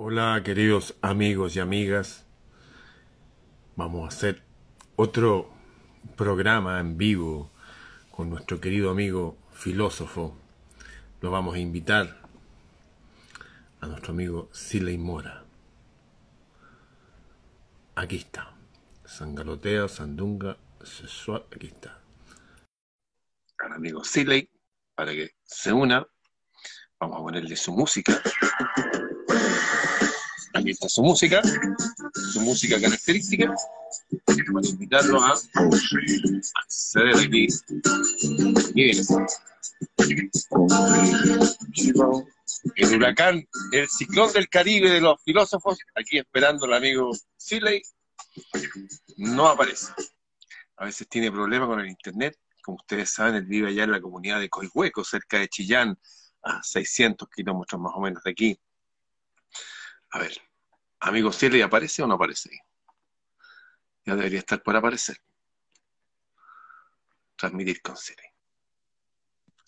Hola queridos amigos y amigas. Vamos a hacer otro programa en vivo con nuestro querido amigo filósofo. Lo vamos a invitar a nuestro amigo Siley Mora. Aquí está. Sangalotea, Sandunga, Sexual, aquí está. Al amigo Siley, para que se una. Vamos a ponerle su música. Aquí está su música, su música característica. Para invitarlo a acceder aquí. Miren. El huracán, el ciclón del Caribe de los filósofos, aquí esperando el amigo Siley, no aparece. A veces tiene problemas con el internet. Como ustedes saben, él vive allá en la comunidad de Coihueco, cerca de Chillán, a 600 kilómetros más o menos de aquí. A ver, amigo Siley, ¿aparece o no aparece? Ya debería estar por aparecer. Transmitir con Siley.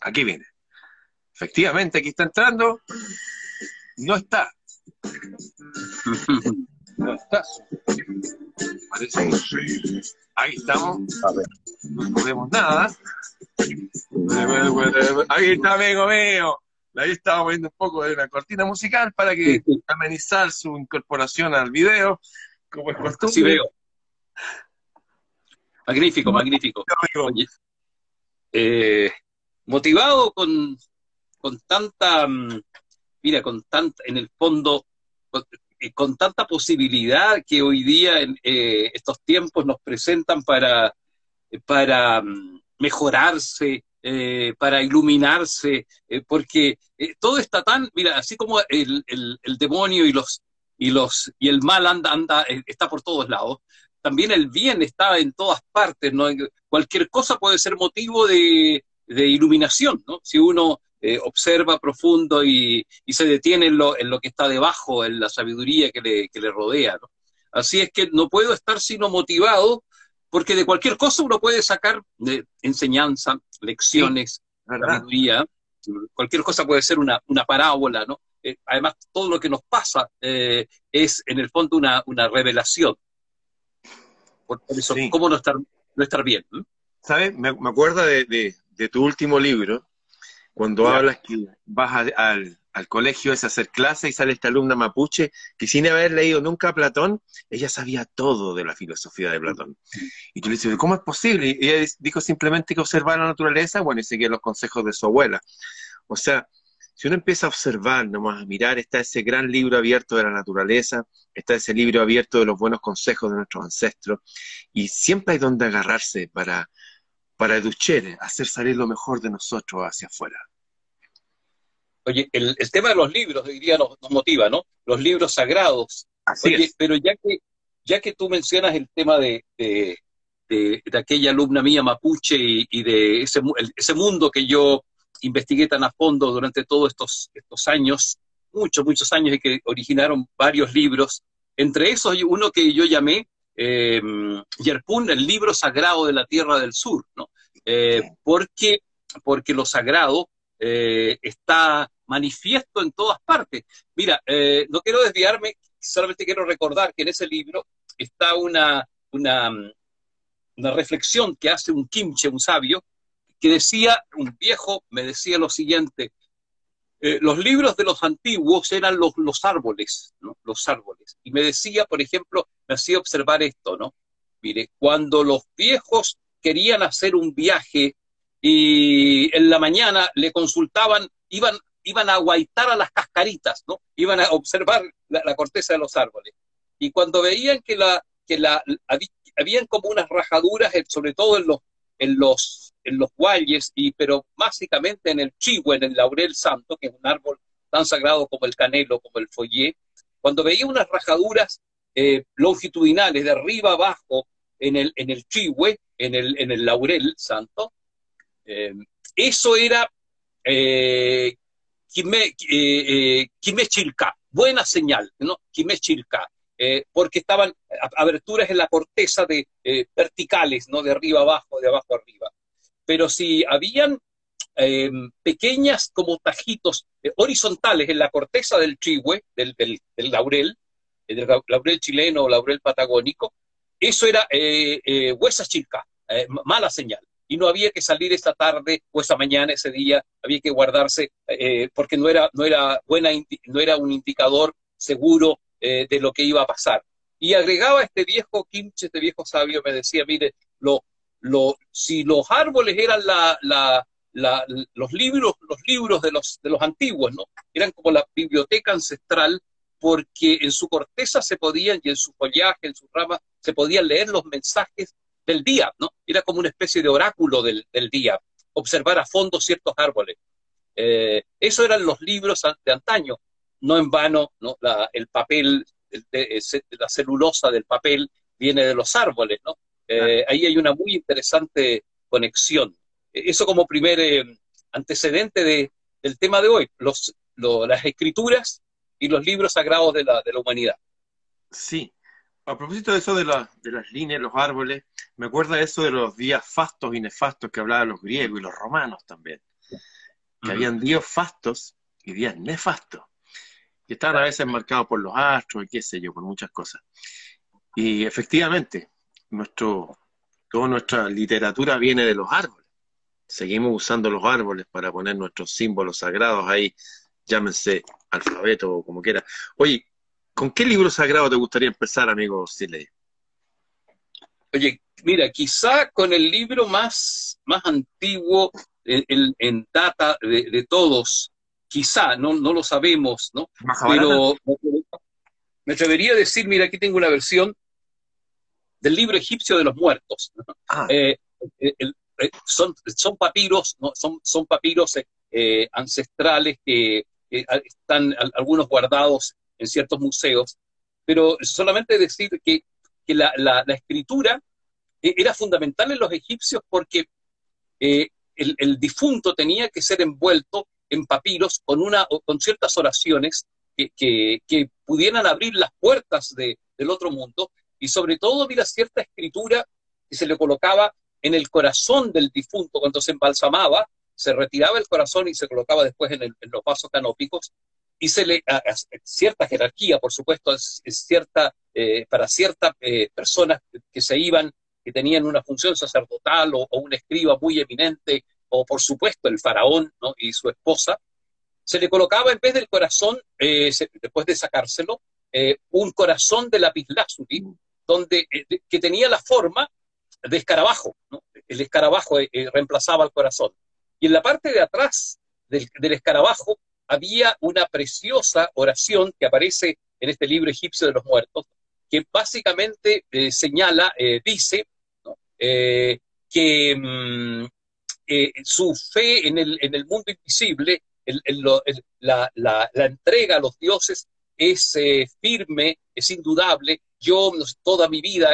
Aquí viene. Efectivamente, aquí está entrando. No está. No está. Parece. Ahí estamos. No vemos nada. Ahí está, amigo mío. Ahí estamos viendo un poco de una cortina musical para que amenizar su incorporación al video, como es costumbre. Sí veo. Magnífico, magnífico. Oye, eh, motivado con, con tanta, mm, mira, con tanta, en el fondo, con, eh, con tanta posibilidad que hoy día en eh, estos tiempos nos presentan para, para mm, mejorarse, eh, para iluminarse, eh, porque eh, todo está tan, mira, así como el, el, el, demonio y los y los y el mal anda, anda, está por todos lados, también el bien está en todas partes, ¿no? Cualquier cosa puede ser motivo de, de iluminación, ¿no? Si uno observa profundo y, y, se detiene en lo, en lo que está debajo, en la sabiduría que le, que le rodea. Así es que no puedo estar sino motivado porque de cualquier cosa uno puede sacar de enseñanza, lecciones, sí, sabiduría, cualquier cosa puede ser una, una parábola, ¿no? Eh, además, todo lo que nos pasa eh, es en el fondo una, una revelación. Por, eso, sí. ¿cómo no estar, no estar bien? ¿eh? ¿Sabes? Me, me acuerdo de, de, de, tu último libro, cuando hablas que vas a, al, al colegio es hacer clase y sale esta alumna mapuche que sin haber leído nunca a Platón, ella sabía todo de la filosofía de Platón. Y tú le dices, ¿cómo es posible? Y ella dijo simplemente que observara la naturaleza, bueno, y seguía los consejos de su abuela. O sea, si uno empieza a observar, nomás a mirar, está ese gran libro abierto de la naturaleza, está ese libro abierto de los buenos consejos de nuestros ancestros, y siempre hay donde agarrarse para, para educher, hacer salir lo mejor de nosotros hacia afuera. Oye, el, el, tema de los libros hoy día nos, nos motiva, ¿no? Los libros sagrados. Así Oye, es. pero ya que, ya que tú mencionas el tema de, de, de, de aquella alumna mía mapuche y, y de ese, el, ese, mundo que yo investigué tan a fondo durante todos estos, estos años, muchos, muchos años, y que originaron varios libros, entre esos uno que yo llamé eh, Yerpun, el libro sagrado de la Tierra del Sur, ¿no? Eh, porque, porque lo sagrado eh, está manifiesto en todas partes. Mira, eh, no quiero desviarme, solamente quiero recordar que en ese libro está una, una, una reflexión que hace un kimche, un sabio, que decía, un viejo me decía lo siguiente, eh, los libros de los antiguos eran los, los árboles, ¿no? Los árboles. Y me decía, por ejemplo, me hacía observar esto, ¿no? Mire, cuando los viejos querían hacer un viaje y en la mañana le consultaban, iban, iban a guaitar a las cascaritas, ¿no? Iban a observar la, corteza de los árboles. Y cuando veían que la, que la, habían como unas rajaduras, sobre todo en los, en los, en los guayes, y, pero básicamente en el chihue, en el laurel santo, que es un árbol tan sagrado como el canelo, como el follé, cuando veía unas rajaduras eh, longitudinales de arriba abajo en el, en el chihue, en el, en el laurel santo, eh, eso era eh, Quime, eh, Chilca, buena señal, ¿no? Quime Chilca, eh, porque estaban aberturas en la corteza de, eh, verticales, ¿no? De arriba abajo, de abajo arriba. Pero si habían em, pequeñas como tajitos eh, horizontales en la corteza del chihue, del, del, laurel, del laurel chileno o laurel patagónico, eso era eh, huesa chica, mala señal. Y no había que salir esta tarde o esta mañana, ese día, había que guardarse, porque no era, no, era buena, no era un indicador seguro de lo que iba a pasar. Y agregaba este viejo Kimche, este viejo sabio, me decía, mire, lo, si los árboles eran la, los libros, los libros de los, de los antiguos, ¿no? Eran como la biblioteca ancestral, porque en su corteza se podían, y en su follaje, en sus ramas, se podían leer los mensajes del día, ¿no? Era como una especie de oráculo del, del día, observar a fondo ciertos árboles. Eh, eso eran los libros de antaño, no en vano, ¿no? La, el papel la celulosa del papel viene de los árboles, ¿no? Eh, ahí hay una muy interesante conexión. Eso como primer eh, antecedente de, del tema de hoy, los, las escrituras y los libros sagrados de la, de la humanidad. Sí. A propósito de eso de, de las líneas, los árboles, me acuerda eso de los días fastos y nefastos que hablaban los griegos y los romanos también. Que habían días fastos y días nefastos que están a veces marcados por los astros y qué sé yo, por muchas cosas. Y efectivamente, nuestro, toda nuestra literatura viene de los árboles. Seguimos usando los árboles para poner nuestros símbolos sagrados ahí, llámense alfabeto o como quiera. Oye, ¿con qué libro sagrado te gustaría empezar, amigo Siley? Oye, mira, quizá con el libro más, más antiguo en, data de, todos, quizá, no, no lo sabemos, ¿no? Pero me atrevería a decir, mira, aquí tengo una versión del libro egipcio de los muertos. Ah. Eh, eh, eh, son, son papiros, ¿no? son, son papiros ancestrales que están algunos guardados en ciertos museos, pero solamente decir que, que la, la, escritura era fundamental en los egipcios porque el, el, difunto tenía que ser envuelto en papiros con, una, con ciertas oraciones que, que, pudieran abrir las puertas de, del otro mundo y sobre todo, mira, cierta escritura que se le colocaba en el corazón del difunto cuando se embalsamaba, se retiraba el corazón y se colocaba después en, los vasos canópicos y se le a, cierta jerarquía, por supuesto, es, cierta eh, para ciertas eh, personas que se iban, que tenían una función sacerdotal o, un escriba muy eminente o por supuesto el faraón y su esposa, se le colocaba en vez del corazón, eh, después de sacárselo, eh, un corazón de lapislázuli, donde, eh, que tenía la forma de escarabajo. El escarabajo reemplazaba al corazón. Y en la parte de atrás del, del, escarabajo había una preciosa oración que aparece en este libro egipcio de los muertos, que básicamente señala, dice, que mm, eh, su fe en el, en el mundo invisible, la, entrega a los dioses es eh, firme, es indudable. Yo toda mi vida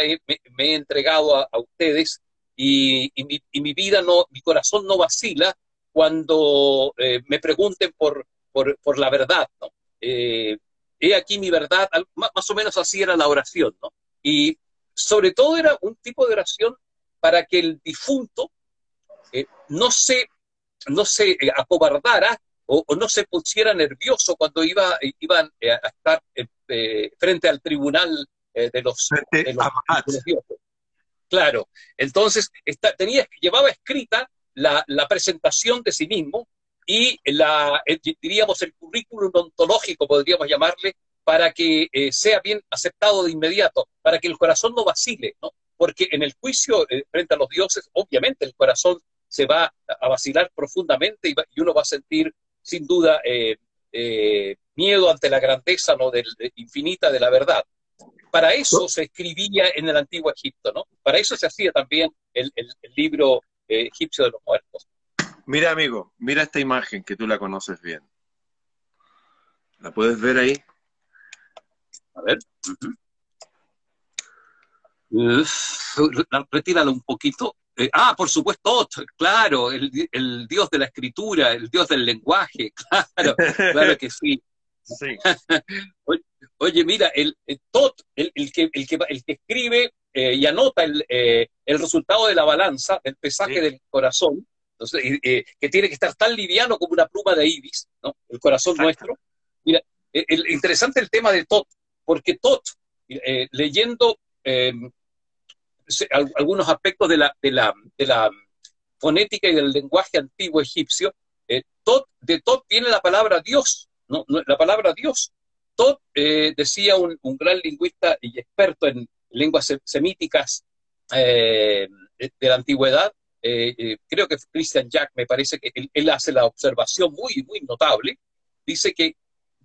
me, he entregado a, ustedes y, mi, y, mi, vida no, mi corazón no vacila cuando eh, me pregunten por, por, por, la verdad. ¿no? he aquí mi verdad, más o menos así era la oración. ¿no? Y sobre todo era un tipo de oración para que el difunto eh, no se, no se eh, acobardara o, no se pusiera nervioso cuando iba, eh, iban a estar frente al tribunal de los, de. Claro, entonces tenía, llevaba escrita la, la, presentación de sí mismo y la, diríamos el currículum ontológico, podríamos llamarle, para que sea bien aceptado de inmediato, para que el corazón no vacile, ¿no? Porque en el juicio frente a los dioses, obviamente el corazón se va a vacilar profundamente y, uno va a sentir sin duda eh, eh, miedo ante la grandeza ¿no? del, infinita de la verdad. Para eso se escribía en el antiguo Egipto, ¿no? Para eso se hacía también el, libro eh, egipcio de los muertos. Mira, amigo, mira esta imagen que tú la conoces bien. ¿La puedes ver ahí? A ver. retíralo un poquito. Eh, ah, por supuesto, claro, el, dios de la escritura, el dios del lenguaje, claro, claro que sí. Oye, mira, el, Tot, el, que, el, que, el que escribe eh, y anota el, eh, el, resultado de la balanza, el pesaje del corazón, que tiene que estar tan liviano como una pluma de ibis, ¿no? el corazón nuestro. Mira, el, interesante el tema de Tot, porque Tot, eh, leyendo em, algunos aspectos de la, de, la, de la fonética y del lenguaje antiguo egipcio, eh, tot, de Tot viene la palabra Dios, ¿no? la palabra Dios. Tot, eh, decía un, un, gran lingüista y experto en lenguas semíticas de la antigüedad, creo que Christian Jack, me parece que él, hace la observación muy, muy notable, dice que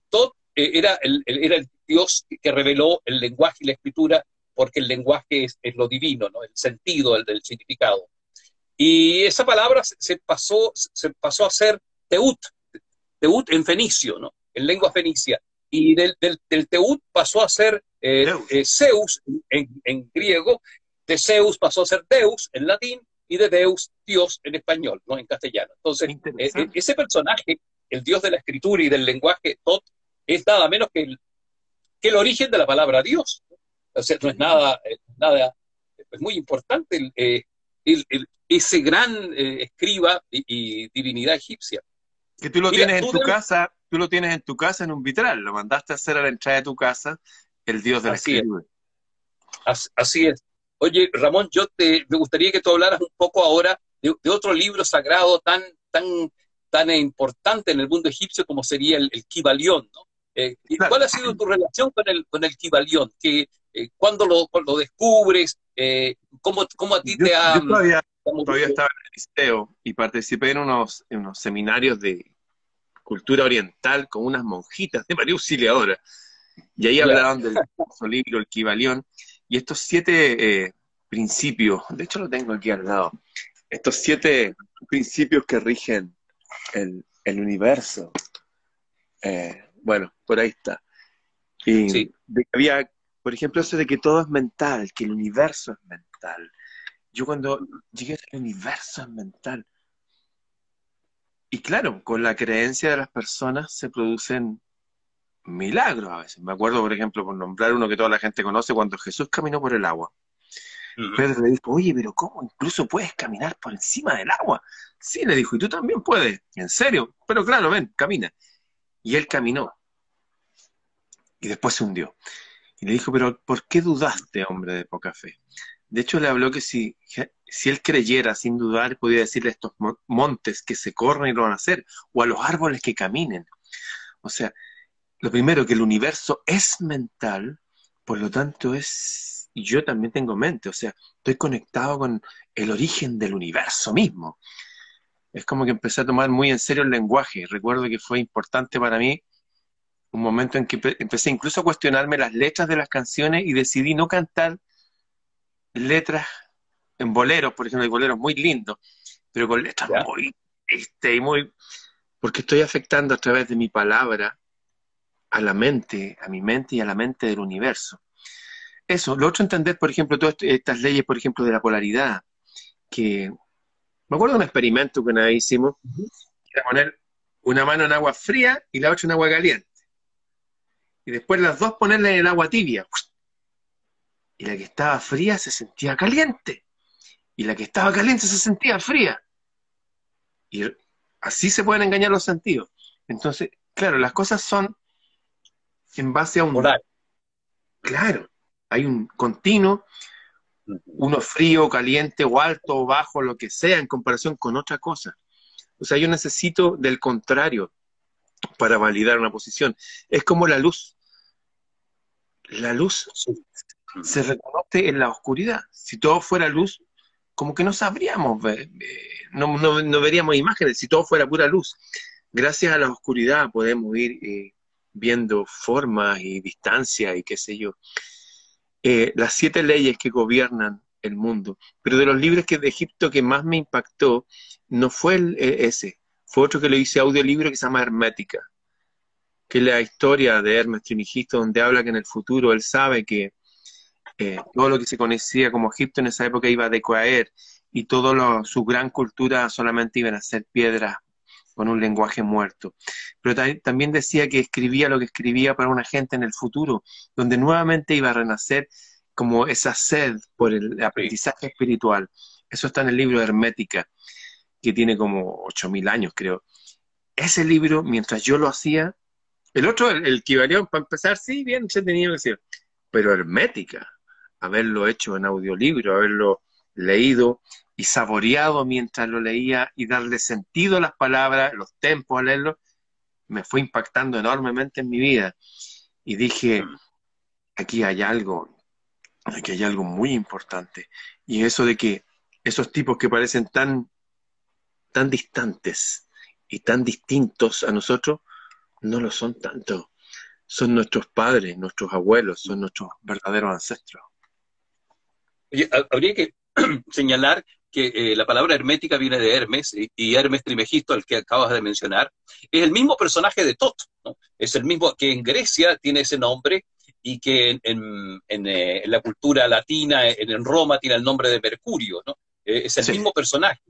Tot era el, era el Dios que reveló el lenguaje y la escritura, porque el lenguaje es, lo divino, ¿no? el sentido, el del significado. Y esa palabra se pasó, se pasó a ser teut, teut en fenicio, ¿no? en lengua fenicia. Y del, del, teut pasó a ser eh, eh, Zeus en, en, griego, de Zeus pasó a ser Deus en latín y de Deus Dios en español, no en castellano. Entonces, eh, ese personaje, el Dios de la escritura y del lenguaje, tot, es nada menos que el, que el origen de la palabra Dios. O sea, no es nada, eh, nada es muy importante eh, ese gran eh, escriba y, divinidad egipcia. Que tú lo tienes en tu casa, tú lo tienes en tu casa en un vitral, lo mandaste a hacer a la entrada de tu casa, el Dios de la así Así, es. Oye, Ramón, yo te, me gustaría que tú hablaras un poco ahora de, otro libro sagrado tan, tan, tan importante en el mundo egipcio como sería el, el Kibalión, ¿no? Eh, ¿Cuál ha sido tu relación con el, con el Kibalión? ¿Que, eh, ¿Cuándo lo, lo descubres? Eh, ¿cómo, ¿cómo, a ti te ha...? Yo todavía, todavía estaba en el liceo y participé en unos, en unos seminarios de cultura oriental con unas monjitas de María Auxiliadora. Y ahí hablaban del libro, el Kibalión, y estos siete eh, principios, de hecho lo tengo aquí al lado, estos siete principios que rigen el, el universo. Eh, bueno, por ahí está. Y había, por ejemplo, eso de que todo es mental, que el universo es mental. Yo cuando llegué al universo es mental. Y claro, con la creencia de las personas se producen milagros a veces. Me acuerdo, por ejemplo, por nombrar uno que toda la gente conoce, cuando Jesús caminó por el agua. Pedro le dijo, oye, pero ¿cómo incluso puedes caminar por encima del agua? Sí, le dijo, y tú también puedes. En serio, pero claro, ven, camina. Y él caminó. Y después se hundió. Y le dijo, pero ¿por qué dudaste, hombre de poca fe? De hecho, le habló que si, si él creyera sin dudar, podía decirle a estos montes que se corran y lo van a hacer, o a los árboles que caminen. O sea, lo primero, que el universo es mental, por lo tanto es, y yo también tengo mente, o sea, estoy conectado con el origen del universo mismo es como que empecé a tomar muy en serio el lenguaje. Recuerdo que fue importante para mí un momento en que empecé incluso a cuestionarme las letras de las canciones y decidí no cantar letras en boleros, por ejemplo, hay boleros muy lindos, pero con letras muy este, y muy porque estoy afectando a través de mi palabra a la mente, a mi mente y a la mente del universo. Eso, lo otro entender, por ejemplo, todas estas leyes, por ejemplo, de la polaridad, que me acuerdo de un experimento que una hicimos, era poner una mano en agua fría y la otra en agua caliente. Y después las dos ponerlas en el agua tibia. Y la que estaba fría se sentía caliente. Y la que estaba caliente se sentía fría. Y así se pueden engañar los sentidos. Entonces, claro, las cosas son en base a un... Claro, hay un continuo uno frío, caliente o alto o bajo, lo que sea, en comparación con otra cosa. O sea, yo necesito del contrario para validar una posición. Es como la luz. La luz se reconoce en la oscuridad. Si todo fuera luz, como que no sabríamos, no, no, veríamos imágenes, si todo fuera pura luz. Gracias a la oscuridad podemos ir eh, viendo formas y distancias y qué sé yo. Eh, las siete leyes que gobiernan el mundo. Pero de los libros que de Egipto que más me impactó, no fue el, e, ese, fue otro que le hice audiolibro que se llama Hermética, que es la historia de Hermes Trinigisto, donde habla que en el futuro él sabe que eh, todo lo que se conocía como Egipto en esa época iba a decaer y toda su gran cultura solamente iban a ser piedras con un lenguaje muerto. Pero también decía que escribía lo que escribía para una gente en el futuro, donde nuevamente iba a renacer como esa sed por el aprendizaje espiritual. Eso está en el libro Hermética. que tiene como 8.000 años, creo. Ese libro, mientras yo lo hacía, el otro, el, el para empezar, sí, bien se tenía que decir, pero hermética, haberlo hecho en audiolibro, haberlo leído y saboreado mientras lo leía y darle sentido a las palabras, los tempos a leerlo, me fue impactando enormemente en mi vida. Y dije, aquí hay algo, aquí hay algo muy importante. Y eso de que esos tipos que parecen tan, tan distantes y tan distintos a nosotros, no lo son tanto. Son nuestros padres, nuestros abuelos, son nuestros verdaderos ancestros. habría que señalar que eh, la palabra hermética viene de Hermes, y, Hermes Trimegisto, el que acabas de mencionar, es el mismo personaje de Tot, ¿no? es el mismo que en Grecia tiene ese nombre y que en, en, eh, la cultura latina, en, Roma, tiene el nombre de Mercurio, ¿no? Eh, es el mismo personaje.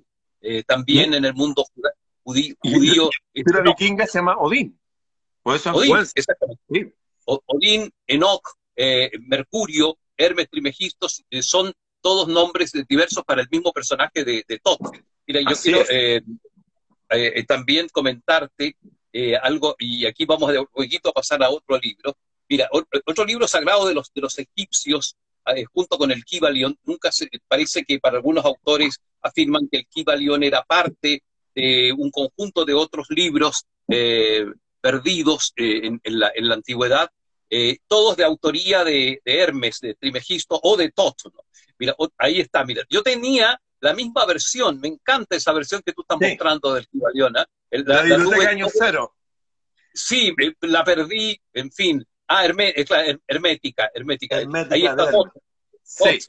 también en el mundo judío. judío la vikinga se llama Odín. Por eso Odín, exactamente. Odín, Enoch, Mercurio, Hermes Trimegisto son todos nombres diversos para el mismo personaje de, de Mira, yo quiero eh, eh, también comentarte eh, algo, y aquí vamos de poquito a pasar a otro libro. Mira, otro libro sagrado de los, de los egipcios, junto con el Kibalión, nunca se, parece que para algunos autores afirman que el Kibalión era parte de un conjunto de otros libros perdidos en, la, en, la, antigüedad, todos de autoría de, Hermes, de Trimegisto o de Tot. Mira, ahí está, mira, yo tenía la misma versión, me encanta esa versión que tú estás mostrando del Kibaliona. La, la, la año cero. Sí, la perdí, en fin. Ah, hermética, hermética. ahí está. Sí.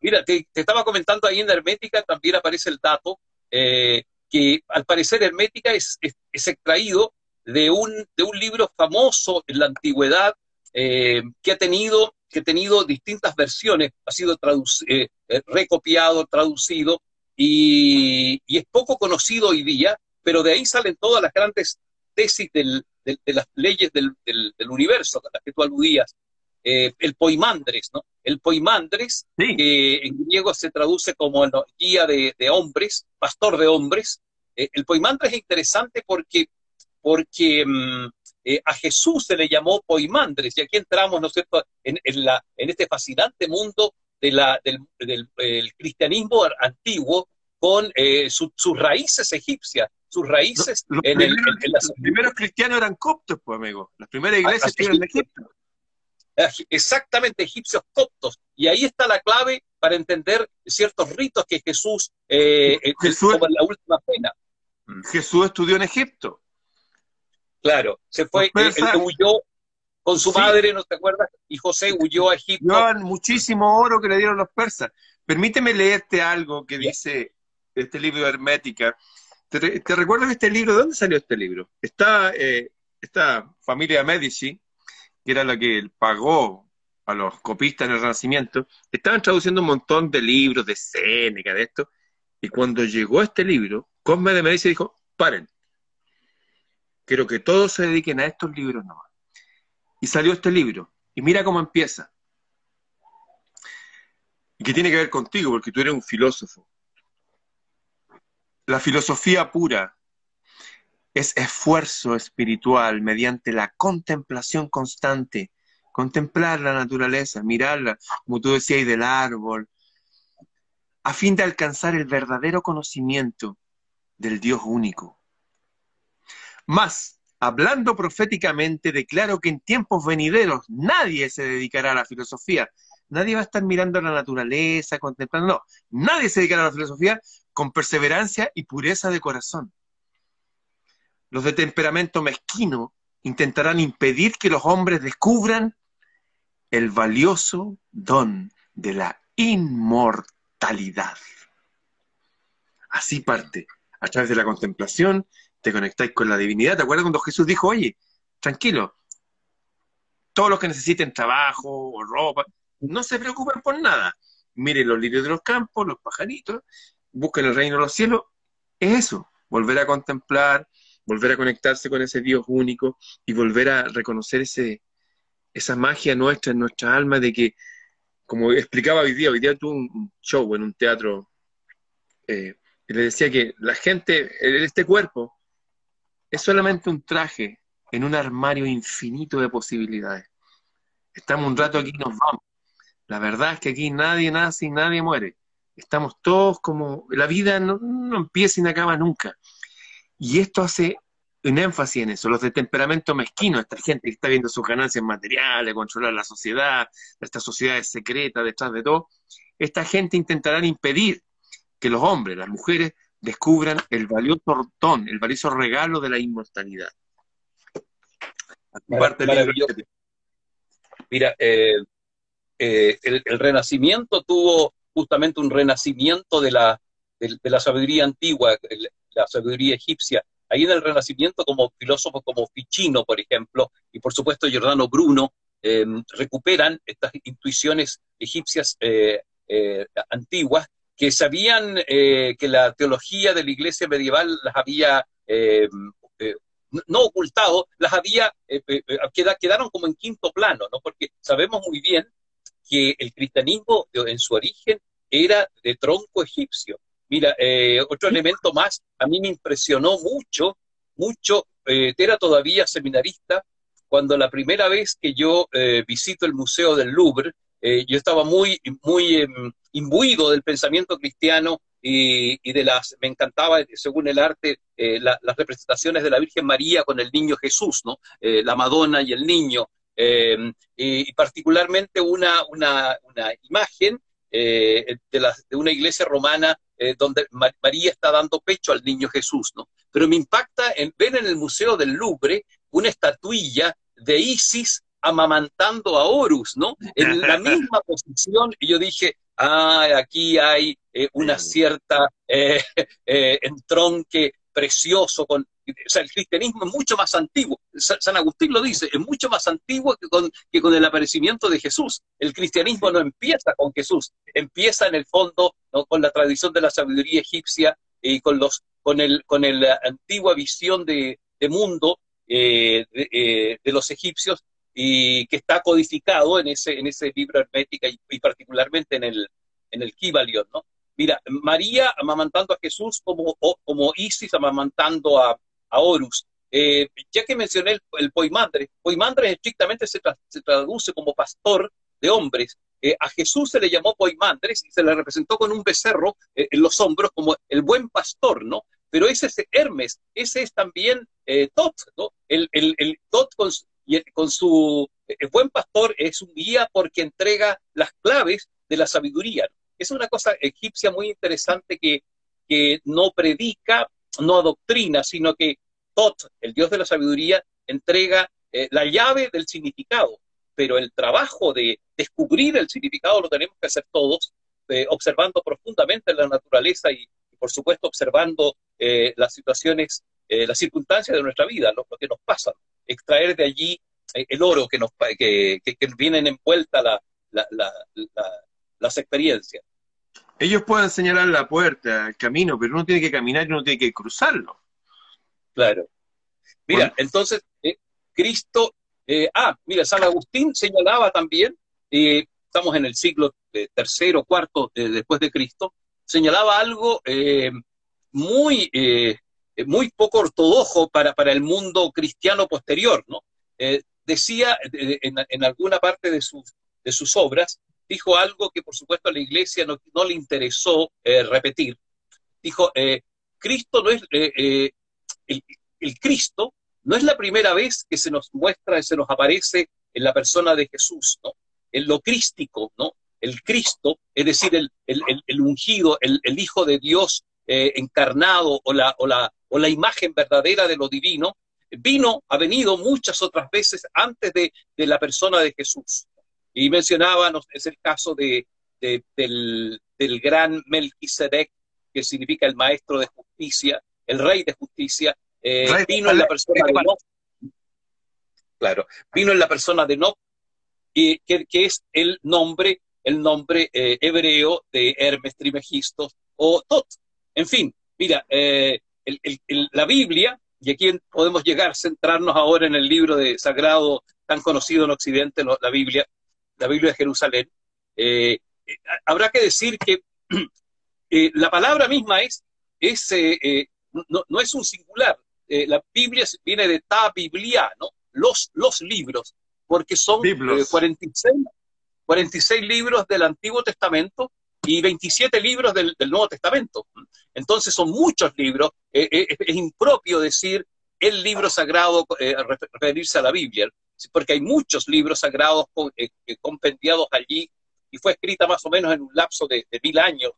Mira, te, estaba comentando ahí en la hermética, también aparece el dato, eh, que al parecer hermética es, es, extraído de un, de un libro famoso en la antigüedad eh, que ha tenido que ha tenido distintas versiones, ha sido eh, eh, recopiado, traducido, y, es poco conocido hoy día, pero de ahí salen todas las grandes tesis de las leyes del, universo a las que tú aludías. Eh, el poimandres, ¿no? El poimandres, que en griego se traduce como guía de, hombres, pastor de hombres. el poimandres es interesante porque, porque mm, eh, a Jesús se le llamó poimandres, y aquí entramos, ¿no es cierto?, en, la, en este fascinante mundo de la, del, cristianismo antiguo con eh, sus raíces egipcias, sus raíces en, el, Los primeros cristianos eran coptos, pues, amigo. Las primeras ah, iglesias eran de Egipto. Exactamente, egipcios coptos. Y ahí está la clave para entender ciertos ritos que Jesús, eh, Jesús como la última pena. Jesús estudió en Egipto. Claro, se fue, él, huyó con su madre, ¿no te acuerdas? Y José huyó a Egipto. muchísimo oro que le dieron los persas. Permíteme leerte algo que dice este libro de Hermética. ¿Te, te recuerdas este libro? ¿De dónde salió este libro? Está eh, esta familia Medici, que era la que pagó a los copistas en el Renacimiento, estaban traduciendo un montón de libros de Séneca, de esto, y cuando llegó este libro, Cosme de Medici dijo, paren, Quiero que todos se dediquen a estos libros nomás. Y salió este libro. Y mira cómo empieza. Y que tiene que ver contigo, porque tú eres un filósofo. La filosofía pura es esfuerzo espiritual mediante la contemplación constante. Contemplar la naturaleza, mirarla, como tú decías, del árbol, a fin de alcanzar el verdadero conocimiento del Dios único. Más, hablando proféticamente, declaro que en tiempos venideros nadie se dedicará a la filosofía. Nadie va a estar mirando la naturaleza, contemplando. No, nadie se dedicará a la filosofía con perseverancia y pureza de corazón. Los de temperamento mezquino intentarán impedir que los hombres descubran el valioso don de la inmortalidad. Así parte, a través de la contemplación te conectáis con la divinidad. ¿Te acuerdas cuando Jesús dijo, oye, tranquilo, todos los que necesiten trabajo o ropa, no se preocupen por nada. Miren los lirios de los campos, los pajaritos, busquen el reino de los cielos. Es eso, volver a contemplar, volver a conectarse con ese Dios único y volver a reconocer ese, esa magia nuestra en nuestra alma de que, como explicaba hoy día, hoy día tuve un show en un teatro eh, y le decía que la gente, este cuerpo, es solamente un traje en un armario infinito de posibilidades. Estamos un rato aquí y nos vamos. La verdad es que aquí nadie nace y nadie muere. Estamos todos como, la vida no, no empieza y no acaba nunca. Y esto hace un énfasis en eso, los de temperamento mezquino, esta gente que está viendo sus ganancias materiales, controlar la sociedad, estas sociedades secretas detrás de todo, esta gente intentará impedir que los hombres, las mujeres, descubran el valioso don, el valioso regalo de la inmortalidad. Mira, eh, eh, el, Renacimiento tuvo justamente un renacimiento de la, de, la sabiduría antigua, la sabiduría egipcia. Ahí en el Renacimiento, como filósofos como Ficino, por ejemplo, y por supuesto Giordano Bruno, eh, recuperan estas intuiciones egipcias antiguas que sabían que la teología de la iglesia medieval las había no ocultado, las había, eh, eh, eh, quedaron como en quinto plano, ¿no? Porque sabemos muy bien que el cristianismo en su origen era de tronco egipcio. Mira, otro elemento más, a mí me impresionó mucho, mucho, era todavía seminarista, cuando la primera vez que yo visito el Museo del Louvre, yo estaba muy, muy em, imbuido del pensamiento cristiano y, de las, me encantaba, según el arte, eh, las representaciones de la Virgen María con el niño Jesús, ¿no? Eh, la Madonna y el niño, em, y, particularmente una, una, imagen eh, de, la, de, una iglesia romana donde María está dando pecho al niño Jesús, ¿no? Pero me impacta en ver en el Museo del Louvre una estatuilla de Isis amamantando a Horus, ¿no? En la misma posición, y yo dije, ah, aquí hay eh, una cierta eh, eh, entronque precioso con... O sea, el cristianismo es mucho más antiguo. San Agustín lo dice, es mucho más antiguo que con, que con el aparecimiento de Jesús. El cristianismo no empieza con Jesús, empieza en el fondo con la tradición de la sabiduría egipcia y con, los, con, el, con la antigua visión de, mundo de, de, los egipcios y que está codificado en ese, en ese libro hermética y, particularmente en el, en el Kibalion, ¿no? Mira, María amamantando a Jesús como, como Isis amamantando a, a Horus. Eh, ya que mencioné el, el poimandre, poimandre estrictamente se, se, traduce como pastor de hombres. Eh, a Jesús se le llamó poimandres y se le representó con un becerro eh, en los hombros como el buen pastor, ¿no? Pero ese es Hermes, ese es también Tot, ¿no? El, el, el Tot y con su el buen pastor es un guía porque entrega las claves de la sabiduría. Es una cosa egipcia muy interesante que, que no predica, no adoctrina, sino que Tot, el dios de la sabiduría, entrega eh, la llave del significado. Pero el trabajo de descubrir el significado lo tenemos que hacer todos, eh, observando profundamente la naturaleza y, por supuesto, observando eh, las situaciones, las circunstancias de nuestra vida, lo, lo que nos pasa extraer de allí eh, el oro que nos que, que, vienen envuelta la, las experiencias. Ellos pueden señalar la puerta, el camino, pero uno tiene que caminar y uno tiene que cruzarlo. Claro. Mira, entonces, eh, Cristo, eh, ah, mira, San Agustín señalaba también, estamos en el siglo tercero, cuarto después de Cristo, señalaba algo muy eh, muy poco ortodoxo para, para el mundo cristiano posterior, ¿no? Eh, decía en, alguna parte de sus, de sus obras, dijo algo que por supuesto a la iglesia no, le interesó eh, repetir. Dijo, Cristo no es, el, el, Cristo no es la primera vez que se nos muestra, se nos aparece en la persona de Jesús, ¿no? En lo crístico, ¿no? El Cristo, es decir, el, el, el ungido, el, Hijo de Dios encarnado o la, o la, o la imagen verdadera de lo divino, vino, ha venido muchas otras veces antes de, la persona de Jesús. Y mencionábamos, es el caso de, del, gran Melquisedec, que significa el maestro de justicia, el rey de justicia, eh, vino en la persona de Nob. Claro, vino en la persona de Nob, y que, es el nombre, el nombre eh, hebreo de Hermes Trimegisto o Tot. En fin, mira, eh, la Biblia, y aquí podemos llegar, centrarnos ahora en el libro de sagrado tan conocido en Occidente, la Biblia, la Biblia de Jerusalén, eh, eh, habrá que decir que eh, la palabra misma es es, no, es un singular. la Biblia viene de ta biblia, ¿no? Los, los libros, porque son 46, 46 libros del Antiguo Testamento y 27 libros del, Nuevo Testamento. Entonces son muchos libros. es impropio decir el libro sagrado, referirse a la Biblia porque hay muchos libros sagrados eh, compendiados allí y fue escrita más o menos en un lapso de, mil años.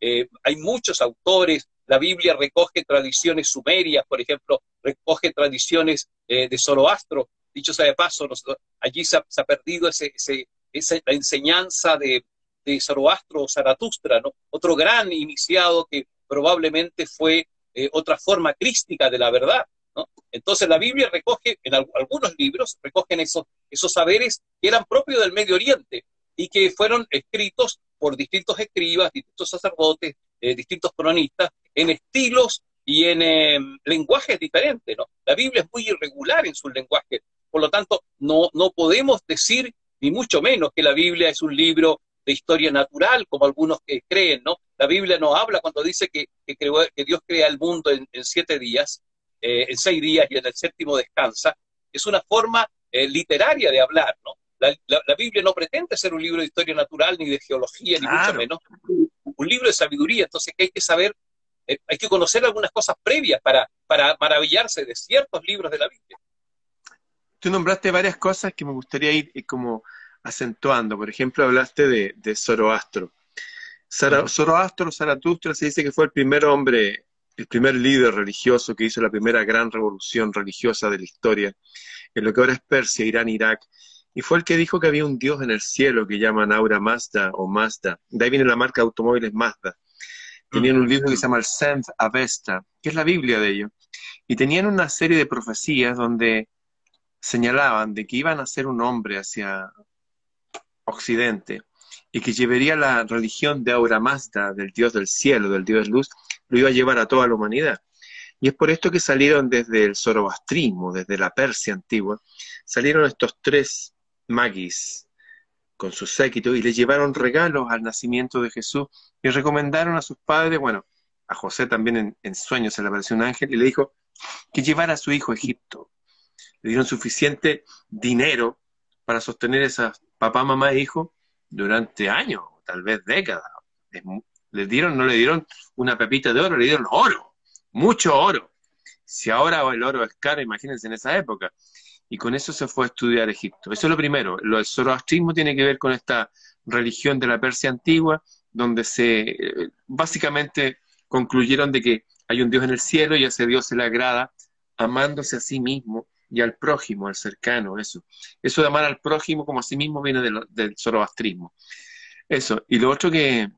Eh, hay muchos autores, la Biblia recoge tradiciones sumerias, por ejemplo, recoge tradiciones eh, de Zoroastro. Dicho sea de paso, allí se ha, perdido ese, esa, la enseñanza de, de Zoroastro o Zaratustra, ¿no? otro gran iniciado que probablemente fue otra forma crística de la verdad. Entonces la Biblia recoge, en algunos libros, recogen esos, esos saberes que eran propios del Medio Oriente y que fueron escritos por distintos escribas, distintos sacerdotes, eh, distintos cronistas, en estilos y en em, lenguajes diferentes. ¿no? La Biblia es muy irregular en su lenguaje, por lo tanto, no, no podemos decir, ni mucho menos, que la Biblia es un libro de historia natural, como algunos que creen, ¿no? La Biblia no habla cuando dice que, que, que Dios crea el mundo en siete días, eh, en seis días y en el séptimo descansa, es una forma eh, literaria de hablar, ¿no? La, Biblia no pretende ser un libro de historia natural, ni de geología, ni mucho menos, un libro de sabiduría, entonces hay que saber, eh, hay que conocer algunas cosas previas para, para maravillarse de ciertos libros de la Biblia. Tú nombraste varias cosas que me gustaría ir como acentuando. Por ejemplo, hablaste de, de Zoroastro. Zoroastro, Zaratustra, se dice que fue el primer hombre el primer líder religioso que hizo la primera gran revolución religiosa de la historia, en lo que ahora es Persia, Irán, Irak, y fue el que dijo que había un Dios en el cielo que llaman Aura Mazda o Mazda. De ahí viene la marca de automóviles Mazda. Tenían un libro que se llama el Senth Avesta, que es la Biblia de ellos. Y tenían una serie de profecías donde señalaban de que iban a ser un hombre hacia Occidente y que llevaría la religión de Aura Mazda, del Dios del cielo, del Dios luz, lo iba a llevar a toda la humanidad. Y es por esto que salieron desde el zoroastrismo, desde la Persia antigua, salieron estos tres magis con su séquito y le llevaron regalos al nacimiento de Jesús y recomendaron a sus padres, bueno, a José también en, sueños se le apareció un ángel y le dijo que llevara a su hijo a Egipto. Le dieron suficiente dinero para sostener esas papá, mamá e hijo durante años, tal vez décadas. Le dieron, no le dieron una pepita de oro, le dieron oro, mucho oro. Si ahora el oro es caro, imagínense en esa época. Y con eso se fue a estudiar Egipto. Eso es lo primero. Lo del zoroastrismo tiene que ver con esta religión de la Persia antigua, donde se eh, básicamente concluyeron de que hay un Dios en el cielo y a ese Dios se le agrada amándose a sí mismo y al prójimo, al cercano, eso. Eso de amar al prójimo como a sí mismo viene del zoroastrismo. Eso. Y lo otro que,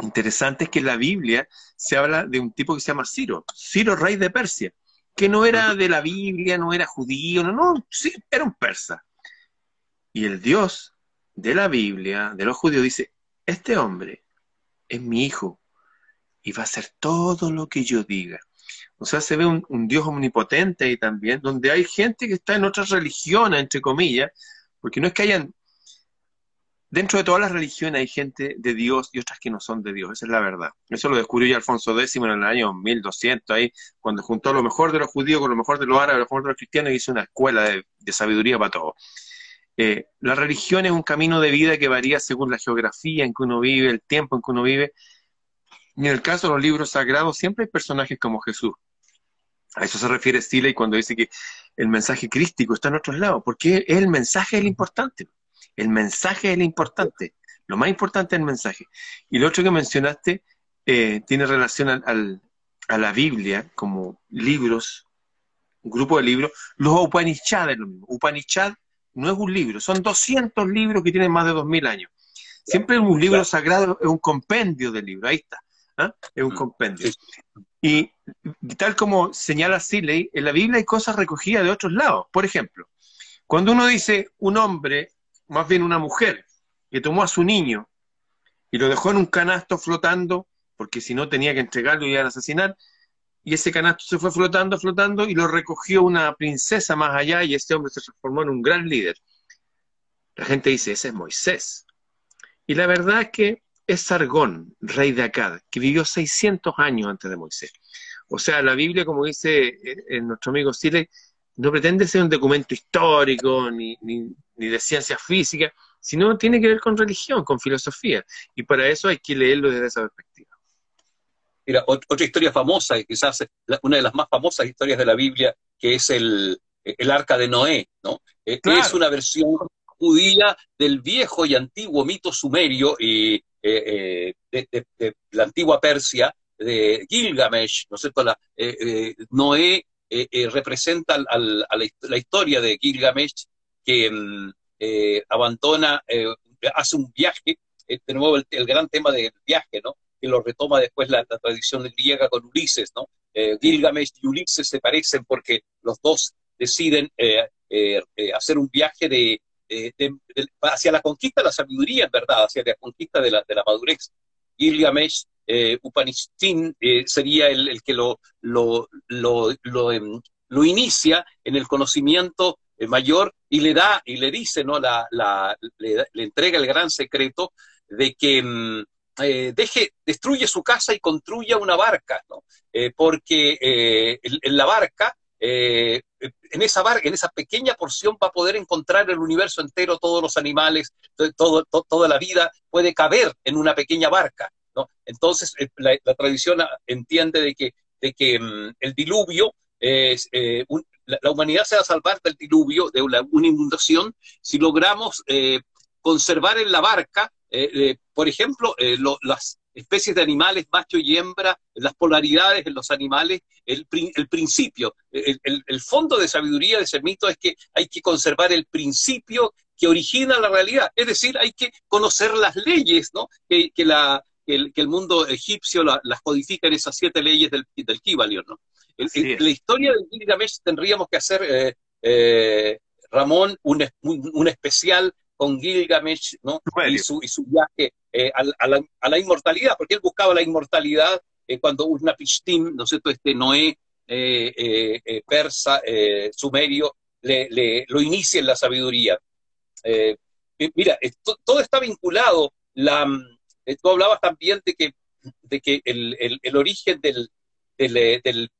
interesante es que en la Biblia se habla de un tipo que se llama Ciro, Ciro, rey de Persia, que no era de la Biblia, no era judío, no, no, sí, era un persa. Y el Dios de la Biblia, de los judíos, dice, este hombre es mi hijo y va a hacer todo lo que yo diga. O sea, se ve un, Dios omnipotente ahí también, donde hay gente que está en otras religiones, entre comillas, porque no es que hayan dentro de todas las religiones hay gente de Dios y otras que no son de Dios, esa es la verdad. Eso lo descubrió ya Alfonso X en el año 1200, ahí, cuando juntó lo mejor de los judíos con lo mejor de los árabes, lo mejor de los cristianos y hizo una escuela de, sabiduría para todos. Eh, la religión es un camino de vida que varía según la geografía en que uno vive, el tiempo en que uno vive. En el caso de los libros sagrados siempre hay personajes como Jesús. A eso se refiere y cuando dice que el mensaje crístico está en otros lados, porque el mensaje es el importante. El mensaje es lo importante. Lo más importante es el mensaje. Y lo otro que mencionaste eh, tiene relación al, a la Biblia como libros, un grupo de libros. Los Upanishad es lo mismo. Upanishad no es un libro, son 200 libros que tienen más de 2000 años. Siempre un libro sagrado es un compendio de libros, ahí está. ¿ah? Es un mm, compendio. Y tal como señala Siley, en la Biblia hay cosas recogidas de otros lados. Por ejemplo, cuando uno dice un hombre más bien una mujer, que tomó a su niño y lo dejó en un canasto flotando, porque si no tenía que entregarlo y iban a asesinar, y ese canasto se fue flotando, flotando, y lo recogió una princesa más allá, y este hombre se transformó en un gran líder. La gente dice, ese es Moisés. Y la verdad es que es Sargón, rey de Akkad, que vivió 600 años antes de Moisés. O sea, la Biblia, como dice eh, nuestro amigo Sile, no pretende ser un documento histórico ni, ni, de ciencia física, sino tiene que ver con religión, con filosofía. Y para eso hay que leerlo desde esa perspectiva. Mira, otra historia famosa, quizás una de las más famosas historias de la Biblia, que es el, el arca de Noé, ¿no? Eh, es una versión judía del viejo y antiguo mito sumerio y, eh, eh, de, la antigua Persia, de Gilgamesh, ¿no es cierto? Noé representa la, historia de Gilgamesh que mm, abandona, hace un viaje, de nuevo el, gran tema del viaje, ¿no? que lo retoma después la, tradición griega con Ulises, ¿no? Eh, Gilgamesh y Ulises se parecen porque los dos deciden eh, eh, hacer un viaje de, hacia la conquista de la sabiduría, en verdad, hacia la conquista de la, madurez. Gilgamesh, Upanishtin, sería el, que em, lo, inicia en el conocimiento mayor y le da, y le dice, ¿no? La, le, entrega el gran secreto de que em, eh, deje, destruye su casa y construya una barca, ¿no? Eh, porque eh, en, la barca, en esa barca, en esa pequeña porción va a poder encontrar el universo entero, todos los animales, toda la vida puede caber en una pequeña barca. Entonces la, tradición entiende de que, mm, el diluvio es, la, humanidad se va a salvar del diluvio, de una, inundación, si logramos conservar en la barca eh, eh, por ejemplo, eh, las especies de animales, macho y hembra, las polaridades en los animales, el, principio, el, fondo de sabiduría de ese mito es que hay que conservar el principio que origina la realidad, es decir, hay que conocer las leyes, ¿no? Que, la, el, mundo egipcio las codifica en esas siete leyes del, del Kibalion, ¿no? la historia de Gilgamesh tendríamos que hacer, Ramón, un, un especial con Gilgamesh ¿no? y, su, y su viaje eh, a, la, inmortalidad, porque él buscaba la inmortalidad eh, cuando Usnapishtim, ¿no es cierto?, este Noé eh, persa, sumerio, le, le, lo inicia en la sabiduría. mira, todo está vinculado. La, tú hablabas también de que, de que el, el, origen del, del,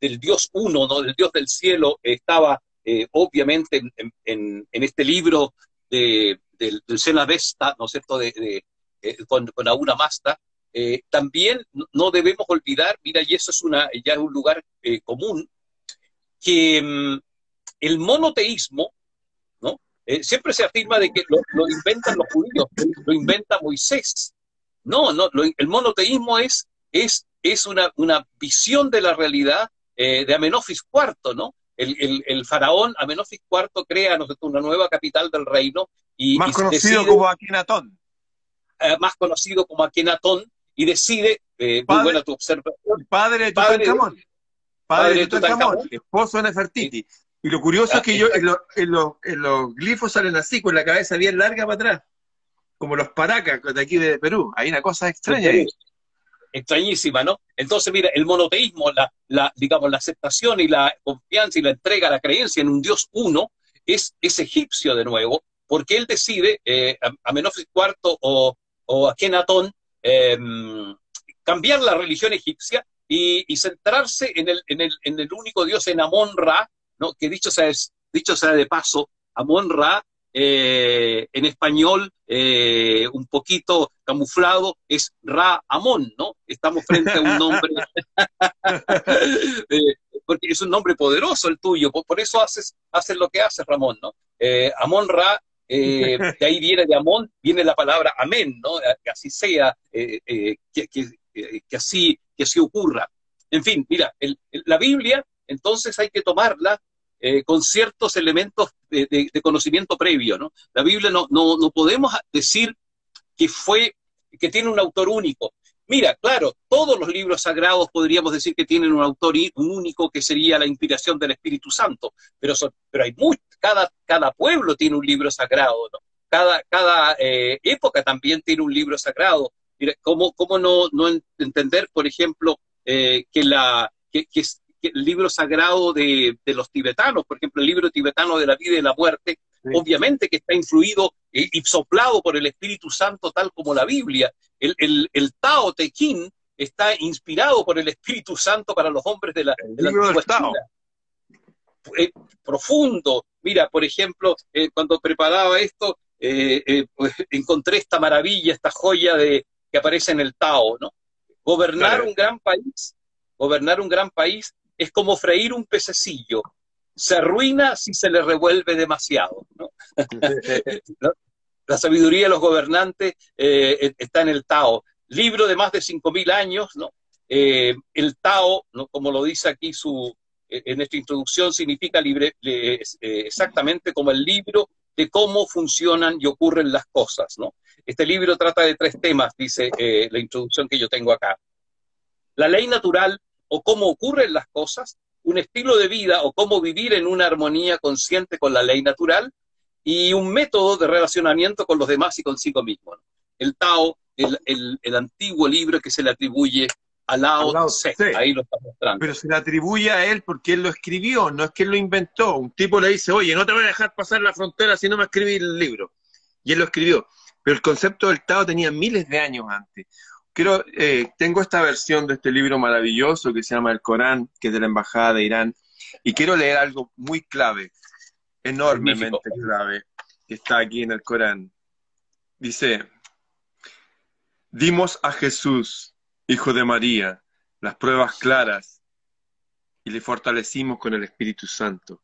del, Dios uno, ¿no? del Dios del cielo, estaba obviamente en, en, en, este libro de, del, del Vesta, ¿no es cierto?, de, eh, con, con Auna Masta, eh, también no debemos olvidar, mira, y eso es una, ya un lugar eh, común, que mm, el monoteísmo, ¿no? siempre se afirma de que lo, lo, inventan los judíos, lo inventa Moisés. No, no, el monoteísmo es, es, es una, una visión de la realidad de Amenofis IV, ¿no? El, faraón Amenofis IV crea una nueva capital del reino. Y, más conocido como Akenatón. Eh, más conocido como Akenatón, y decide, eh, muy buena tu observación. Padre de Tutankamón. Padre, de Tutankamón, esposo de Nefertiti. Y lo curioso es que yo, en, en, los glifos salen así, con la cabeza bien larga para atrás, como los paracas de aquí de Perú. Hay una cosa extraña ahí extrañísima, ¿no? Entonces, mira, el monoteísmo, la, la, digamos, la aceptación y la confianza y la entrega, la creencia en un Dios uno, es, es egipcio de nuevo, porque él decide, eh, Amenofis IV o, o Akenatón, em, cambiar la religión egipcia y, centrarse en el, en, el, en el, único Dios, en Amon-Ra, ¿no? que dicho sea, dicho sea de paso, Amon-Ra eh, en español eh, un poquito camuflado es Ra Amón, ¿no? Estamos frente a un nombre, eh, porque es un nombre poderoso el tuyo, por, eso haces, haces lo que haces, Ramón, ¿no? Amón Ra, de ahí viene de Amón, viene la palabra amén, ¿no? Que así sea, que, que, así, que así ocurra. En fin, mira, la Biblia, entonces hay que tomarla eh, con ciertos elementos de, conocimiento previo. ¿no? La Biblia no, no, no podemos decir que fue, que tiene un autor único. Mira, claro, todos los libros sagrados podríamos decir que tienen un autor único que sería la inspiración del Espíritu Santo, pero, pero hay mucho, cada, cada pueblo tiene un libro sagrado, ¿no? cada, cada eh, época también tiene un libro sagrado. ¿cómo, cómo no, no entender, por ejemplo, eh, que, la, que, que, el libro sagrado de, los tibetanos, por ejemplo, el libro tibetano de la vida y la muerte, obviamente que está influido y soplado por el Espíritu Santo tal como la Biblia. El, el, el Tao Te Ching está inspirado por el Espíritu Santo para los hombres de la, de Tao. Eh, profundo. Mira, por ejemplo, eh, cuando preparaba esto, eh, pues, encontré esta maravilla, esta joya de, que aparece en el Tao, ¿no? Gobernar un gran país, gobernar un gran país es como freír un pececillo. Se arruina si se le revuelve demasiado, ¿no? La sabiduría de los gobernantes está en el Tao. Libro de más de 5.000 años, ¿no? el Tao, ¿no? como lo dice aquí su, en esta introducción significa libre, eh, exactamente como el libro de cómo funcionan y ocurren las cosas. ¿no? Este libro trata de tres temas, dice eh, la introducción que yo tengo acá. La ley natural o cómo ocurren las cosas, un estilo de vida o cómo vivir en una armonía consciente con la ley natural y un método de relacionamiento con los demás y consigo mismo. El Tao, el, el antiguo libro que se le atribuye al lado, ahí lo está mostrando. Pero se le atribuye a él porque él lo escribió, no es que él lo inventó. Un tipo le dice, oye, no te voy a dejar pasar la frontera si no me escribís el libro. Y él lo escribió. Pero el concepto del Tao tenía miles de años antes. Quiero, eh, tengo esta versión de este libro maravilloso que se llama El Corán, que es de la Embajada de Irán, y quiero leer algo muy clave, enormemente clave, que está aquí en el Corán. Dice, dimos a Jesús Hijo de María, las pruebas claras y le fortalecimos con el Espíritu Santo.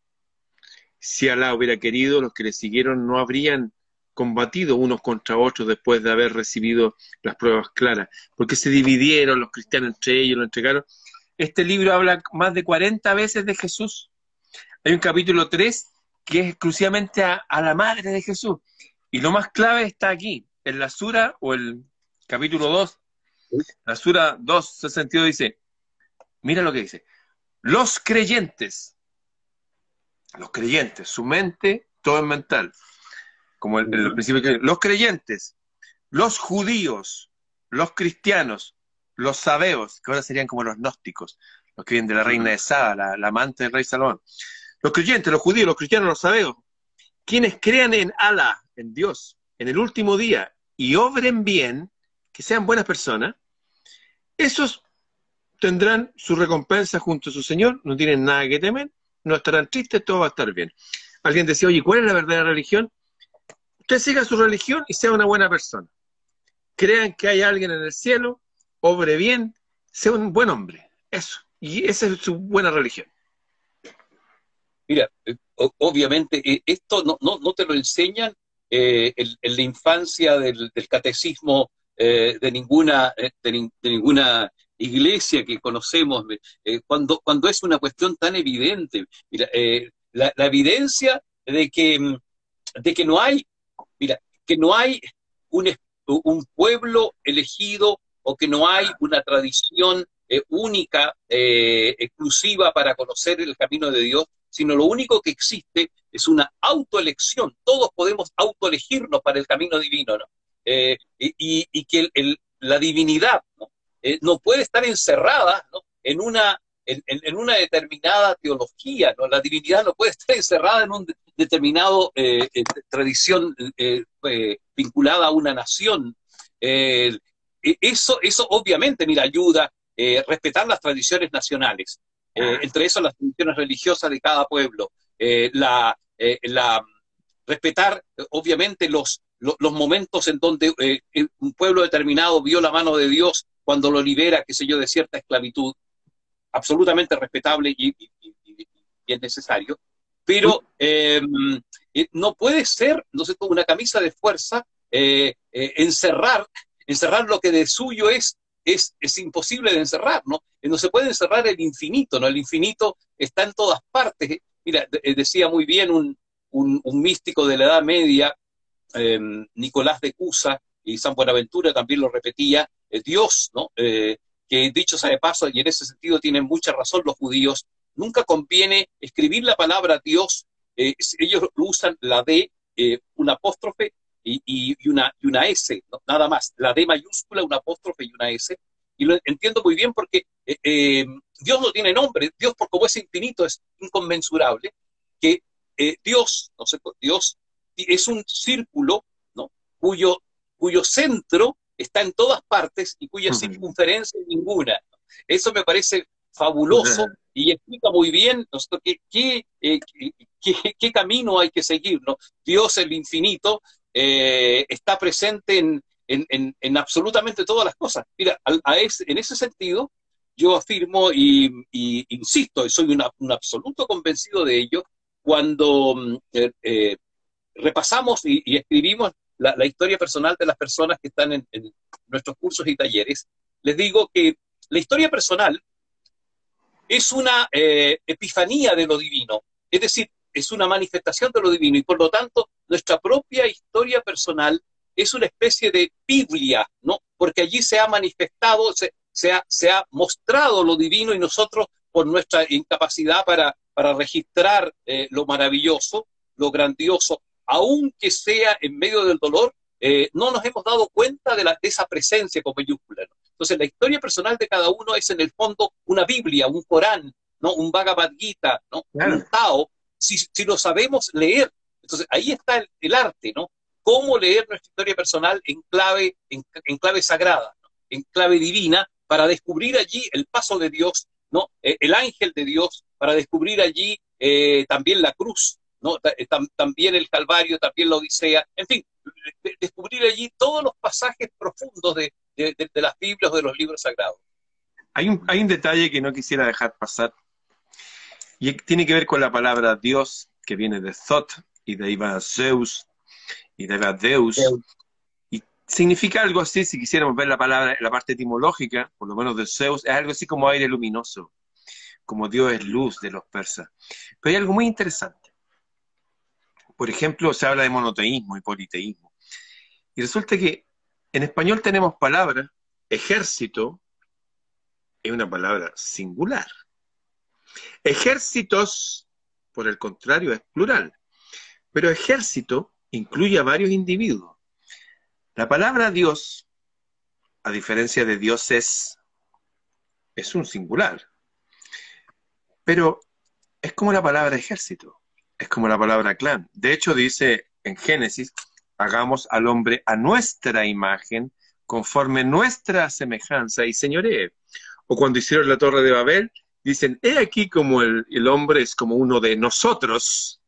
Si Alá hubiera querido, los que le siguieron no habrían combatido unos contra otros después de haber recibido las pruebas claras, porque se dividieron los cristianos entre ellos, lo entregaron. Este libro habla más de 40 veces de Jesús. Hay un capítulo 3 que es exclusivamente a, la madre de Jesús. Y lo más clave está aquí, en la sura o el capítulo 2, la Sura 2.62 dice, mira lo que dice, los creyentes, los creyentes, su mente, todo es mental, como el, el principio que los creyentes, los judíos, los cristianos, los sabeos, que ahora serían como los gnósticos, los que vienen de la reina de Saba, la, amante del rey Salomón. Los creyentes, los judíos, los cristianos, los sabeos, quienes crean en Alá, en Dios, en el último día, y obren bien, que sean buenas personas, esos tendrán su recompensa junto a su Señor, no tienen nada que temer, no estarán tristes, todo va a estar bien. Alguien decía, oye, ¿cuál es la verdadera religión? Usted siga su religión y sea una buena persona. Crean que hay alguien en el cielo, obre bien, sea un buen hombre. Eso. Y esa es su buena religión. Mira, eh, obviamente eh, esto no, te lo enseñan eh, en, la infancia del catecismo eh, de, ninguna, eh, de, ninguna iglesia que conocemos, eh, cuando, cuando es una cuestión tan evidente. Mira, la, evidencia de que, de que no hay, mira, que no hay un, un pueblo elegido o que no hay una tradición única, exclusiva para conocer el camino de Dios, sino lo único que existe es una autoelección. Todos podemos autoelegirnos para el camino divino, ¿no? Eh, y, que la divinidad ¿no? Eh, puede estar encerrada en, una, en, una determinada teología, ¿no? la divinidad no puede estar encerrada en una determinada eh, tradición vinculada a una nación. eso, eso obviamente, mira, ayuda a respetar las tradiciones nacionales, entre eso las tradiciones religiosas de cada pueblo, la, la respetar obviamente los, los momentos en donde eh, un pueblo determinado vio la mano de Dios cuando lo libera, qué sé yo, de cierta esclavitud, absolutamente respetable y, es necesario, pero em, eh, no puede ser, no sé, una camisa de fuerza, eh, encerrar, encerrar lo que de suyo es, es, es imposible de encerrar, ¿no? No se puede encerrar el infinito, ¿no? El infinito está en todas partes. Mira, decía muy bien un, un místico de la Edad Media, Em, Nicolás de Cusa y San Buenaventura también lo repetía, eh, Dios, ¿no? Eh, que dicho sea de paso, y en ese sentido tienen mucha razón los judíos, nunca conviene escribir la palabra Dios, eh, ellos usan la D, un apóstrofe y, una, y una S, nada más, la D mayúscula, un apóstrofe y una S, y lo entiendo muy bien porque em, Dios no tiene nombre, Dios por como es infinito es inconmensurable, que Dios, no sé, Dios es un círculo cuyo, cuyo centro está en todas partes y cuya circunferencia es ninguna. Eso me parece fabuloso y explica muy bien qué, qué, eh, qué, qué, camino hay que seguir. ¿no? Dios, el infinito, eh, está presente en, en, en, absolutamente todas las cosas. Mira, en ese sentido, yo afirmo y, insisto, y soy un absoluto convencido de ello, cuando mm, eh, repasamos y, escribimos la, historia personal de las personas que están en, nuestros cursos y talleres, les digo que la historia personal es una eh, epifanía de lo divino, es decir, es una manifestación de lo divino y por lo tanto nuestra propia historia personal es una especie de Biblia, ¿no? Porque allí se ha manifestado, se, ha, mostrado lo divino y nosotros, por nuestra incapacidad para, registrar eh, lo maravilloso, lo grandioso, aunque sea en medio del dolor, eh, no nos hemos dado cuenta de, la, esa presencia con mayúscula. Entonces, la historia personal de cada uno es en el fondo una Biblia, un Corán, ¿no? un Bhagavad Gita, ¿no? un Tao, si, si, lo sabemos leer. Entonces, ahí está el, el, arte, ¿no? Cómo leer nuestra historia personal en clave, en, en clave sagrada, en clave divina, para descubrir allí el paso de Dios, ¿no? Eh, el ángel de Dios, para descubrir allí eh, también la cruz, eh, también el Calvario, también la Odisea, en fin, descubrir allí todos los pasajes profundos de, las Biblias o de los libros sagrados. Hay un, hay un detalle que no quisiera dejar pasar, y tiene que ver con la palabra Dios, que viene de Zot, y de iba Zeus, y de Deus, y significa algo así, si quisiéramos ver la palabra, la parte etimológica, por lo menos de Zeus, es algo así como aire luminoso, como Dios es luz de los persas. Pero hay algo muy interesante por ejemplo, se habla de monoteísmo y politeísmo. Y resulta que en español tenemos palabra, ejército, es una palabra singular. Ejércitos, por el contrario, es plural. Pero ejército incluye a varios individuos. La palabra Dios, a diferencia de dioses, es un singular. Pero es como la palabra ejército es como la palabra clan. De hecho, dice en Génesis, hagamos al hombre a nuestra imagen, conforme nuestra semejanza y señoree. O cuando hicieron la torre de Babel, dicen, he aquí como el, hombre es como uno de nosotros.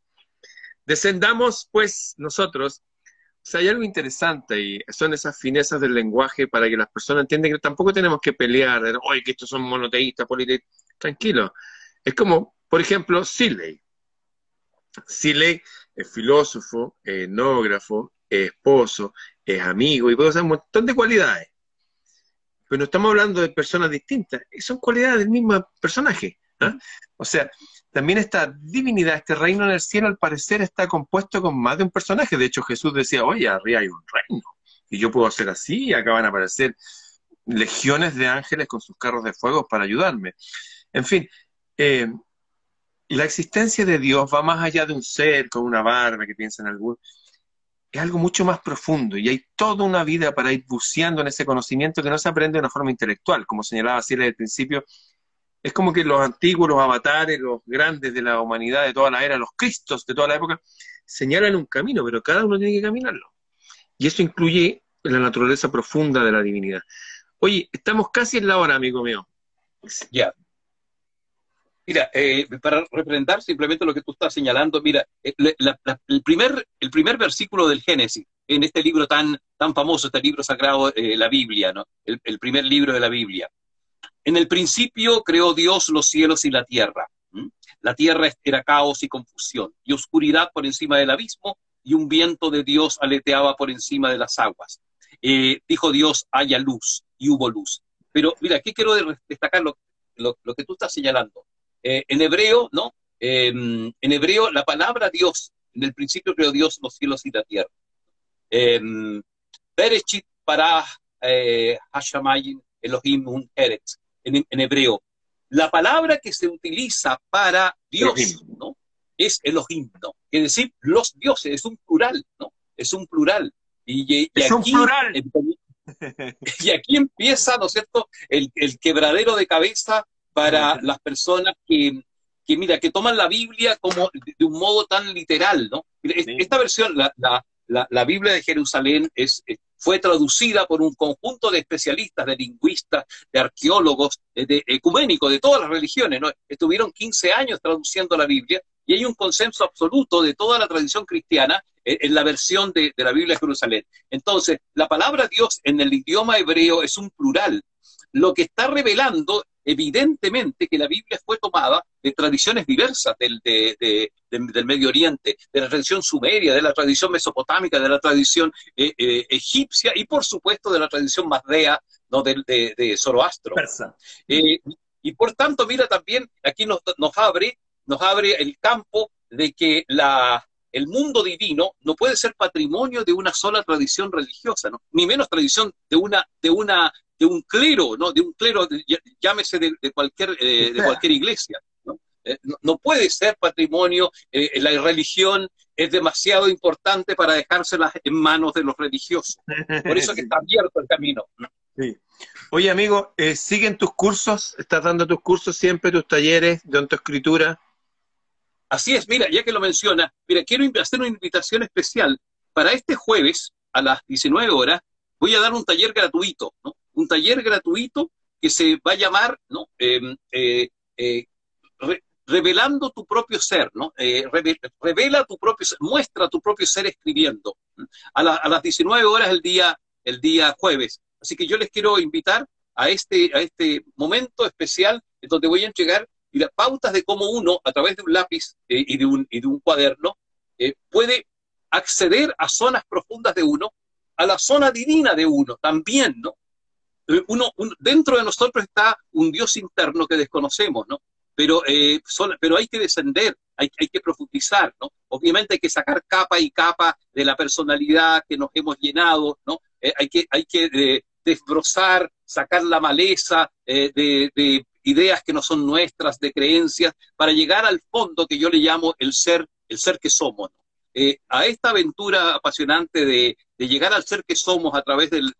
Descendamos pues nosotros. O sea, hay algo interesante y son esas finezas del lenguaje para que las personas entiendan que tampoco tenemos que pelear, oye, que estos son monoteístas, politeístas. Tranquilo. Es como, por ejemplo, Siley. Siley es filósofo, etnógrafo, es esposo, es amigo y puede usar un montón de cualidades. Pero no estamos hablando de personas distintas, son cualidades del mismo personaje. ¿ah? O sea, también esta divinidad, este reino en el cielo, al parecer está compuesto con más de un personaje. De hecho, Jesús decía, oye, arriba hay un reino. Y yo puedo hacer así, y acá van a aparecer legiones de ángeles con sus carros de fuego para ayudarme. En fin, eh, la existencia de Dios va más allá de un ser con una barba que piensa en algún. Es algo mucho más profundo y hay toda una vida para ir buceando en ese conocimiento que no se aprende de una forma intelectual. Como señalaba desde el principio, es como que los antiguos, los avatares, los grandes de la humanidad de toda la era, los cristos de toda la época, señalan un camino, pero cada uno tiene que caminarlo. Y eso incluye la naturaleza profunda de la divinidad. Oye, estamos casi en la hora, amigo mío. Ya. Mira, eh, para representar simplemente lo que tú estás señalando, mira, eh, el, primer, el primer versículo del Génesis, en este libro tan, tan famoso, este libro sagrado, eh, la Biblia, ¿no? El, primer libro de la Biblia. En el principio creó Dios los cielos y la tierra. La tierra era caos y confusión, y oscuridad por encima del abismo, y un viento de Dios aleteaba por encima de las aguas. dijo Dios, haya luz, y hubo luz. Pero mira, aquí quiero destacar lo, lo que tú estás señalando eh, en hebreo, ¿no? Em, en hebreo, la palabra Dios, en el principio creó Dios los cielos y la tierra. Em, Berechit para eh, Hashamayim Elohim Eretz, en, hebreo. La palabra que se utiliza para Dios, ¿no? Es Elohim, ¿no? Es decir, los dioses, es un plural, ¿no? Es un plural. Y, es un plural. Y aquí empieza, ¿no es cierto?, el, el quebradero de cabeza para las personas que, que, mira, que toman la Biblia como de un modo tan literal, ¿no? Esta versión, la, la, Biblia de Jerusalén es, eh, fue traducida por un conjunto de especialistas, de lingüistas, de arqueólogos, de, ecuménicos, de todas las religiones. ¿no? Estuvieron 15 años traduciendo la Biblia y hay un consenso absoluto de toda la tradición cristiana eh, en la versión de, de, la Biblia de Jerusalén. Entonces, la palabra Dios en el idioma hebreo es un plural. Lo que está revelando evidentemente que la Biblia fue tomada de tradiciones diversas del, del Medio Oriente, de la tradición sumeria, de la tradición mesopotámica, de la tradición eh, eh, egipcia y por supuesto de la tradición mazdea ¿no? de, Zoroastro. Eh, y por tanto, mira, también aquí nos, nos, abre, nos abre el campo de que la, el mundo divino no puede ser patrimonio de una sola tradición religiosa, ¿no? ni menos tradición de una, de una de un clero, ¿no? De un clero, llámese de, cualquier, eh, de cualquier iglesia. Eh, ¿no? no, puede ser patrimonio, eh, la religión es demasiado importante para dejársela en manos de los religiosos. Por eso que está abierto el camino. Sí. Oye, amigo, ¿siguen tus cursos? ¿Estás dando tus cursos siempre, tus talleres de autoescritura? Así es, mira, ya que lo menciona, mira, quiero hacer una invitación especial. Para este jueves, a las 19 horas, voy a dar un taller gratuito, ¿no? un taller gratuito que se va a llamar ¿no? Em, eh, eh, revelando tu propio ser, ¿no? Eh, revela tu propio ser, muestra tu propio ser escribiendo a, las 19 horas el día, el día jueves. Así que yo les quiero invitar a este, a este momento especial donde voy a entregar pautas de cómo uno, a través de un lápiz y, de un, y de un cuaderno, puede acceder a zonas profundas de uno, a la zona divina de uno también, ¿no? Eh, uno, dentro de nosotros está un Dios interno que desconocemos, ¿no? Pero, eh, pero hay que descender, hay, que profundizar, ¿no? Obviamente hay que sacar capa y capa de la personalidad que nos hemos llenado, ¿no? Eh, hay que, hay que desbrozar, sacar la maleza de, ideas que no son nuestras, de creencias, para llegar al fondo que yo le llamo el ser, el ser que somos. a esta aventura apasionante de, de, llegar al ser que somos a través del,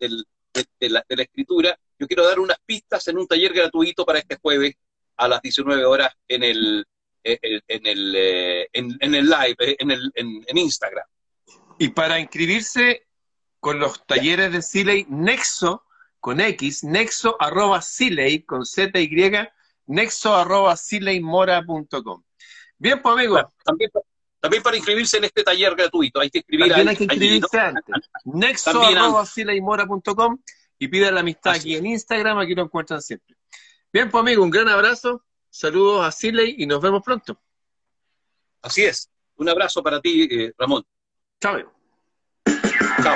de, la, escritura, yo quiero dar unas pistas en un taller gratuito para este jueves a las 19 horas en el, en el, eh, en, el live, eh, en, el, en, Instagram. Y para inscribirse con los talleres de Siley, Nexo, con X, nexo arroba Siley, con Z y nexo arroba sileymora.com. Bien, pues amigo. También, también para inscribirse en este taller gratuito, hay que escribir También hay que inscribirse antes. Nexo.sileymora.com y pida la amistad aquí en Instagram, aquí lo encuentran siempre. Bien, pues amigo, un gran abrazo, saludos a Siley y nos vemos pronto. Así es, un abrazo para ti, eh, Ramón. Chao. Chao.